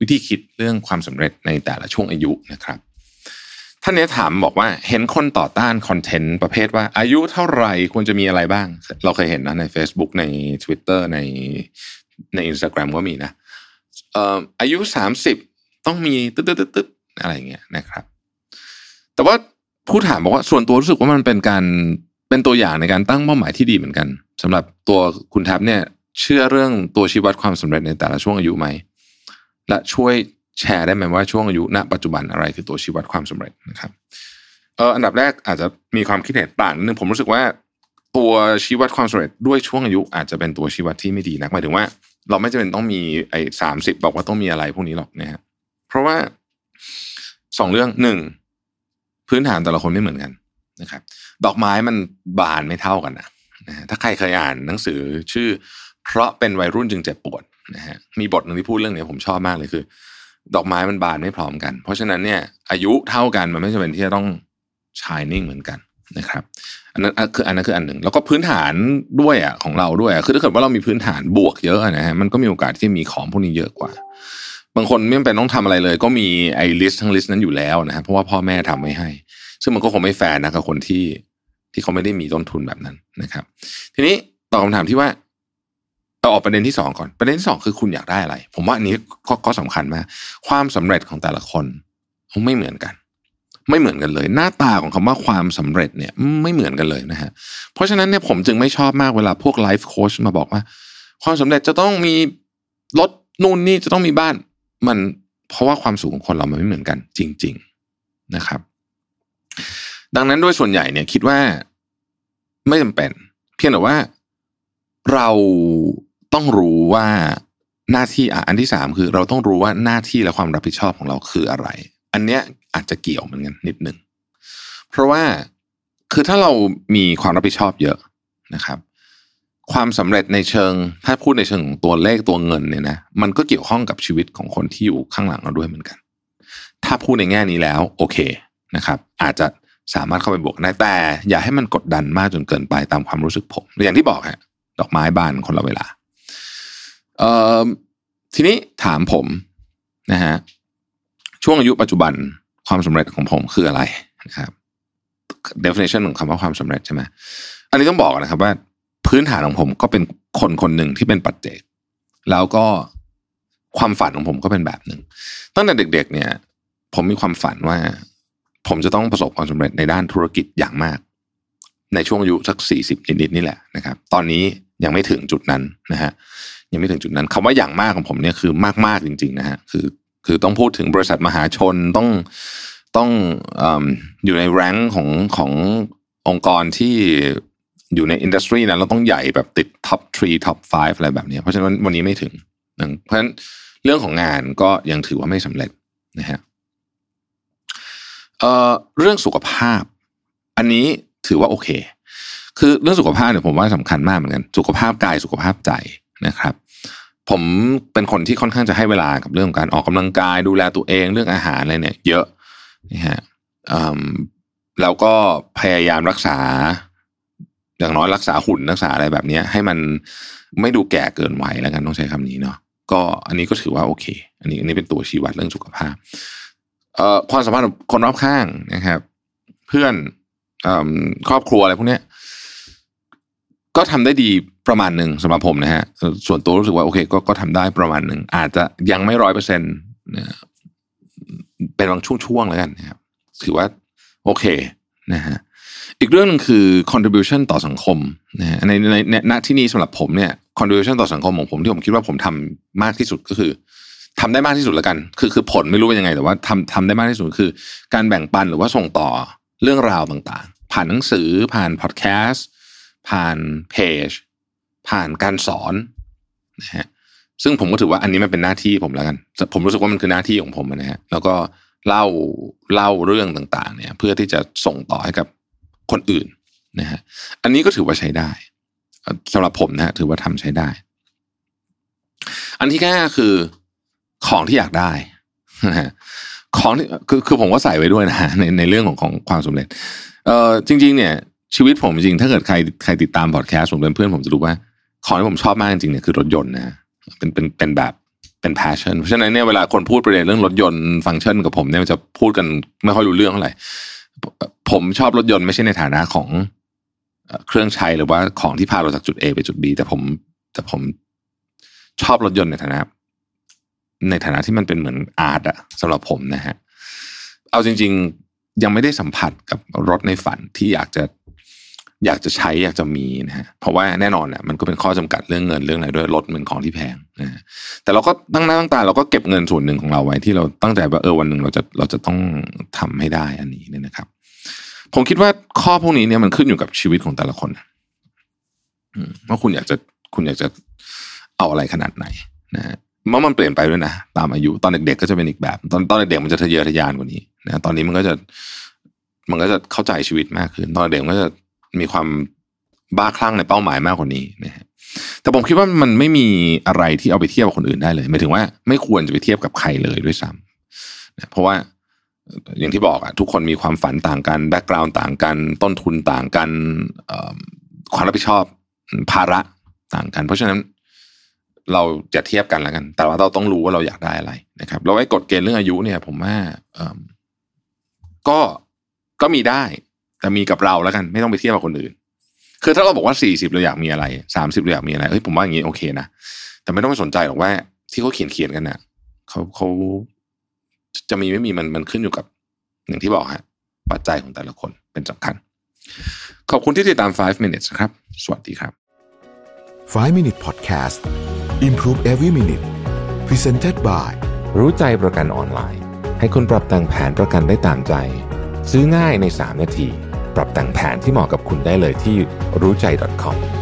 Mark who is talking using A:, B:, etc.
A: วิธีคิดเรื่องความสำเร็จในแต่ละช่วงอายุนะครับท่านนี้ถามบอกว่าเห็นคนต่อต้านคอนเทนต์ประเภทว่า อายุเท่าไหร่ควรจะมีอะไรบ้าง เราเคยเห็นนะใน Facebook ใน Twitter ในใน Instagram ก็มีนะเอ่ออายุสามสิบต้องมีตึ๊ดตึ๊ดตึ๊ดอะไรเงี้ยนะครับ แต่ว่าผู้ถามบอกว่าส่วนตัวรู้สึกว่ามันเป็นการเป็นตัวอย่างในการตั้งเป้าหมายที่ดีเหมือนกันสำหรับตัวคุณแท็บเนี่ย เชื่อเรื่องตัวชี้วัดความสำเร็จในแต่ละช่วงอายุไหม และช่วยแชร์ได้ไหมว่าช่วงอายุณปัจจุบันอะไรคือตัวชี้วัดความสำเร็จนะครับเอออันดับแรกอาจจะมีความคิดเห็นต่างนิดนึงผมรู้สึกว่า ตัวชี้วัดความสำเร็จด้วยช่วงอายุอาจจะเป็นตัวชี้วัดที่ไม่ดีนักหมายถึงว่า เราไม่จำเป็นต้องมีไอ้สามสิบบอกว่าต้องมีอะไรพวกนี้หรอกนะฮะเพราะว่าสองเรื่องหนึ่งพื้นฐานแต่ละคนไม่เหมือนกันนะครับ ดอกไม้มันบานไม่เท่ากันนะนะฮะถ้าใครเคยอ่านหนังสือชื่อ เพราะเป็นวัยรุ่นจึงเจ็บปวด นะฮะมีบทหนึ่งที่พูดเรื่องนี้ผมชอบมากเลยคือ ดอกไม้มันบานไม่พร้อมกัน เพราะฉะนั้นเนี่ยอายุเท่ากันมันไม่จำเป็นที่จะต้องชายนิ่งเหมือนกันนะครับอันนั้นคืออันนั้นคืออันหนึ่งแล้วก็พื้นฐานด้วยอะของเราด้วยคือถ้าเกิดว่าเรามีพื้นฐานบวกเยอะนะฮะมันก็มีโอกาสที่มีของพวกนี้เยอะกว่า บางคนไม่จำเป็นต้องทำอะไรเลย ก็มีไอ้ list ทั้ง list นั้นอยู่แล้วนะฮะเพราะว่าพ่อแม่ทำไว้ให้ ซึ่งมันก็คงไม่แฟร์นะกับคนที่ที่เขาไม่ได้มีต้นทุนแบบนั้นนะครับ ทีนี้ตอบคำถามที่ว่า เอาออกประเด็นที่สองก่อนประเด็นที่สองคือคุณอยากได้อะไร ผมว่าอันนี้ก็ก็สำคัญมากความสำเร็จของแต่ละคนไม่เหมือนกัน ไม่เหมือนกันเลย หน้าตาของคำว่าความสำเร็จเนี่ยไม่เหมือนกันเลยนะฮะเพราะฉะนั้นเนี่ยผมจึงไม่ชอบมากเวลาพวก life coach มาบอกว่า ความสำเร็จจะต้องมีรถนู่นนี่จะต้องมีบ้าน มันเพราะว่าความสูงของคนเรามันไม่เหมือนกัน จริง ๆนะครับ ดังนั้นด้วยส่วนใหญ่เนี่ยคิดว่าไม่จำเป็น เพียงแต่ว่าเรา ต้องรู้ว่าหน้าที่อันที่สามคือ เราต้องรู้ว่าหน้าที่และความรับผิดชอบของเราคืออะไร อันเนี้ยอาจจะเกี่ยวเหมือนกันนิดนึงเพราะว่าคือถ้าเรามีความรับผิดชอบเยอะนะครับ ความสำเร็จในเชิง ถ้าพูดในเชิงของตัวเลขตัวเงินเนี่ยนะมันก็เกี่ยวข้องกับชีวิตของคนที่อยู่ข้างหลังเราด้วยเหมือนกัน ถ้าพูดในแง่นี้แล้วโอเคนะครับ อาจจะสามารถเข้าไปบวกได้แต่ อย่าให้มันกดดันมากจนเกินไปตามความรู้สึกผม อย่างที่บอกฮะดอกไม้บานคนละเวลา ทีนี้ถามผมนะฮะช่วงอายุปัจจุบันความสำเร็จของผมคืออะไรนะครับ definition ของคำว่าความสำเร็จใช่ไหมอันนี้ต้องบอกนะครับว่าพื้นฐานของผมก็เป็นคนคนหนึ่งที่เป็นปัจเจกแล้วก็ความฝันของผมก็เป็นแบบหนึ่งตั้งแต่เด็ก ๆ เนี่ย ผมมีความฝันว่า ผมจะต้องประสบความสำเร็จในด้านธุรกิจอย่างมาก ในช่วงอายุสักสี่สิบนิดๆนี่แหละนะครับ ตอนนี้ยังไม่ถึงจุดนั้นนะฮะ ยังไม่ถึงจุดนั้นคำว่าอย่างมากของผมเนี่ยคือมากๆจริง ๆ นะฮะคือคือต้องพูดถึงบริษัทมหาชนต้องต้องอยู่ใน rank ของขององค์กรที่อยู่ใน industry นั้นเราต้องใหญ่แบบติด top three top five อะไรแบบนี้เพราะฉะนั้นวันนี้ไม่ถึง เพราะฉะนั้นเรื่องของงานก็ยังถือว่าไม่สำเร็จนะฮะเเรื่องสุขภาพ อันนี้ถือว่าโอเค คือเรื่องสุขภาพเนี่ยผมว่าสำคัญมากเหมือนกัน สุขภาพกายสุขภาพใจ นะครับ ผมเป็นคนที่ค่อนข้างจะให้เวลากับเรื่องการออกกำลังกายดูแลตัวเองเรื่องอาหารอะไรเนี่ย เยอะนะฮะแล้วก็พยายามรักษา อย่างน้อยรักษาหุ่นรักษาอะไรแบบนี้ให้มันไม่ดูแก่เกินวัยแล้วกันต้องใช้คำนี้เนาะก็อันนี้ก็ถือว่าโอเค อันนี้อันนี้เป็นตัวชี้วัดเรื่องสุขภาพเอ่อความสัมพันธ์กับคนรอบข้างนะครับ เพื่อนครอบครัวอะไรพวกนี้ก็ทำได้ดี ประมาณหนึ่งสำหรับผมนะฮะส่วนตัวรู้สึกว่าโอเคก็ก็ทำได้ประมาณหนึ่งอาจจะยังไม่ร้อยเปอร์เซ็นต์เป็นบางช่วงๆแล้วกันนะครับถือว่าโอเคนะฮะอีกเรื่องหนึ่งคือ contribution ต่อสังคมนะฮะในในในณที่นี้สำหรับผมเนี่ย contribution ต่อสังคมของผมที่ผมคิดว่าผมทำมากที่สุดก็คือทำได้มากที่สุดแล้วกัน คือคือผลไม่รู้เป็นยังไงแต่ว่าทำทำได้มากที่สุดคือ การแบ่งปันหรือว่าส่งต่อเรื่องราวต่างๆ ผ่านหนังสือผ่านพอดแคสต์ผ่านเพจ ผ่านการสอนนะฮะซึ่งผมก็ถือว่าอันนี้มันเป็นหน้าที่ผมแล้วกัน ผมรู้สึกว่ามันคือหน้าที่ของผมนะฮะแล้วก็เล่าเล่าเรื่องต่างๆ เนี่ย เพื่อที่จะส่งต่อให้กับคนอื่นนะฮะอันนี้ก็ถือว่าใช้ได้สำหรับผมนะฮะถือว่าทำใช้ได้ อันที่แค่คือของที่อยากได้นะฮะของที่คือคือผมก็ใส่ไว้ด้วยนะในในเรื่องของของความสำเร็จ เออจริง ๆ เนี่ยชีวิตผมจริงถ้าเกิดใครใครติดตามพอดแคสต์ผมเป็นเพื่อนผมจะรู้ว่า ของที่ผมชอบมากจริงๆเนี่ยคือรถยนต์นะเป็นเป็นเป็นแบบเป็น passion เพราะฉะนั้นเนี่ยเวลาคนพูดประเด็นเรื่องรถยนต์ฟังก์ชันกับผมเนี่ยจะพูดกันไม่ค่อยรู้เรื่องเท่าไหร่ผมชอบรถยนต์ไม่ใช่ในฐานะของเครื่องใช้หรือว่าของที่พาเราจากจุด A ไปจุด B แต่ผมแต่ผมชอบรถยนต์ในฐานะ ในฐานะที่มันเป็นเหมือนอาร์ตอะสำหรับผมนะฮะเอาจริง ๆ ยังไม่ได้สัมผัสกับรถในฝันที่อยากจะ อยากจะใช้อยากจะมีนะฮะเพราะว่าแน่นอนเนี่ยมันก็เป็นข้อจำกัดเรื่องเงินเรื่องอะไรด้วยรถมันของที่แพงนะฮะแต่เราก็ตั้งหน้าตั้งตาเราก็เก็บเงินส่วนหนึ่งของเราไว้ที่เราตั้งใจว่าเออวันหนึ่งเราจะเราจะต้องทำให้ได้อันนี้เนี่ยนะครับ ผมคิดว่าข้อพวกนี้เนี่ยมันขึ้นอยู่กับชีวิตของแต่ละคนว่าคุณอยากจะคุณอยากจะเอาอะไรขนาดไหนนะฮะเมื่อมันเปลี่ยนไปด้วยนะตามอายุตอนเด็กๆก็จะเป็นอีกแบบ ตอนตอนเด็กๆมันจะทะเยอทะยานกว่านี้นะตอนนี้มันก็จะมันก็จะเข้าใจชีวิตมากขึ้น ตอนเด็กมันก็จะ มีความบ้าคลั่งในเป้าหมายมากกว่านี้นะฮะแต่ผมคิดว่ามันไม่มีอะไรที่เอาไปเทียบกับคนอื่นได้เลยหมายถึงว่าไม่ควรจะไปเทียบกับใครเลยด้วยซ้ำนะเพราะว่าอย่างที่บอกอะทุกคนมีความฝันต่างกันแบ็กกราวน์ต่างกัน ต้นทุนต่างกันความรับผิดชอบภาระต่างกัน เพราะฉะนั้นเราจะเทียบกันแล้วกัน แต่ว่าเราต้องรู้ว่าเราอยากได้อะไรนะครับเราไอ้กฎเกณฑ์เรื่องอายุเนี่ย ผมว่าก็ก็มีได้ แต่มีกับเราแล้วกัน ไม่ต้องไปเทียบกับคนอื่น คือถ้าเราบอกว่าสี่สิบเราอยากมีอะไรสามสิบเราอยากมีอะไรเฮ้ยผมว่าอย่างนี้โอเคนะแต่ไม่ต้องไปสนใจหรอกว่า ที่เขาเขียนเขียนกันนะ่ะเขาเขาจะมีไม่มีมันมันขึ้นอยู่กับอย่างที่บอกฮะปัจจัยของแต่ละคนเป็นสำคัญ ขอบคุณที่ติดตาม 5 minutes ครับ สวัสดีครับ
B: 5 minute podcast improve every minute presented by
A: รู้ใจประกันออนไลน์ ให้คุณปรับแต่งแผนประกันได้ตามใจ ซื้อง่ายใน 3 นาที ปรับแต่งแผนที่เหมาะกับคุณได้เลยที่รู้ใจ .com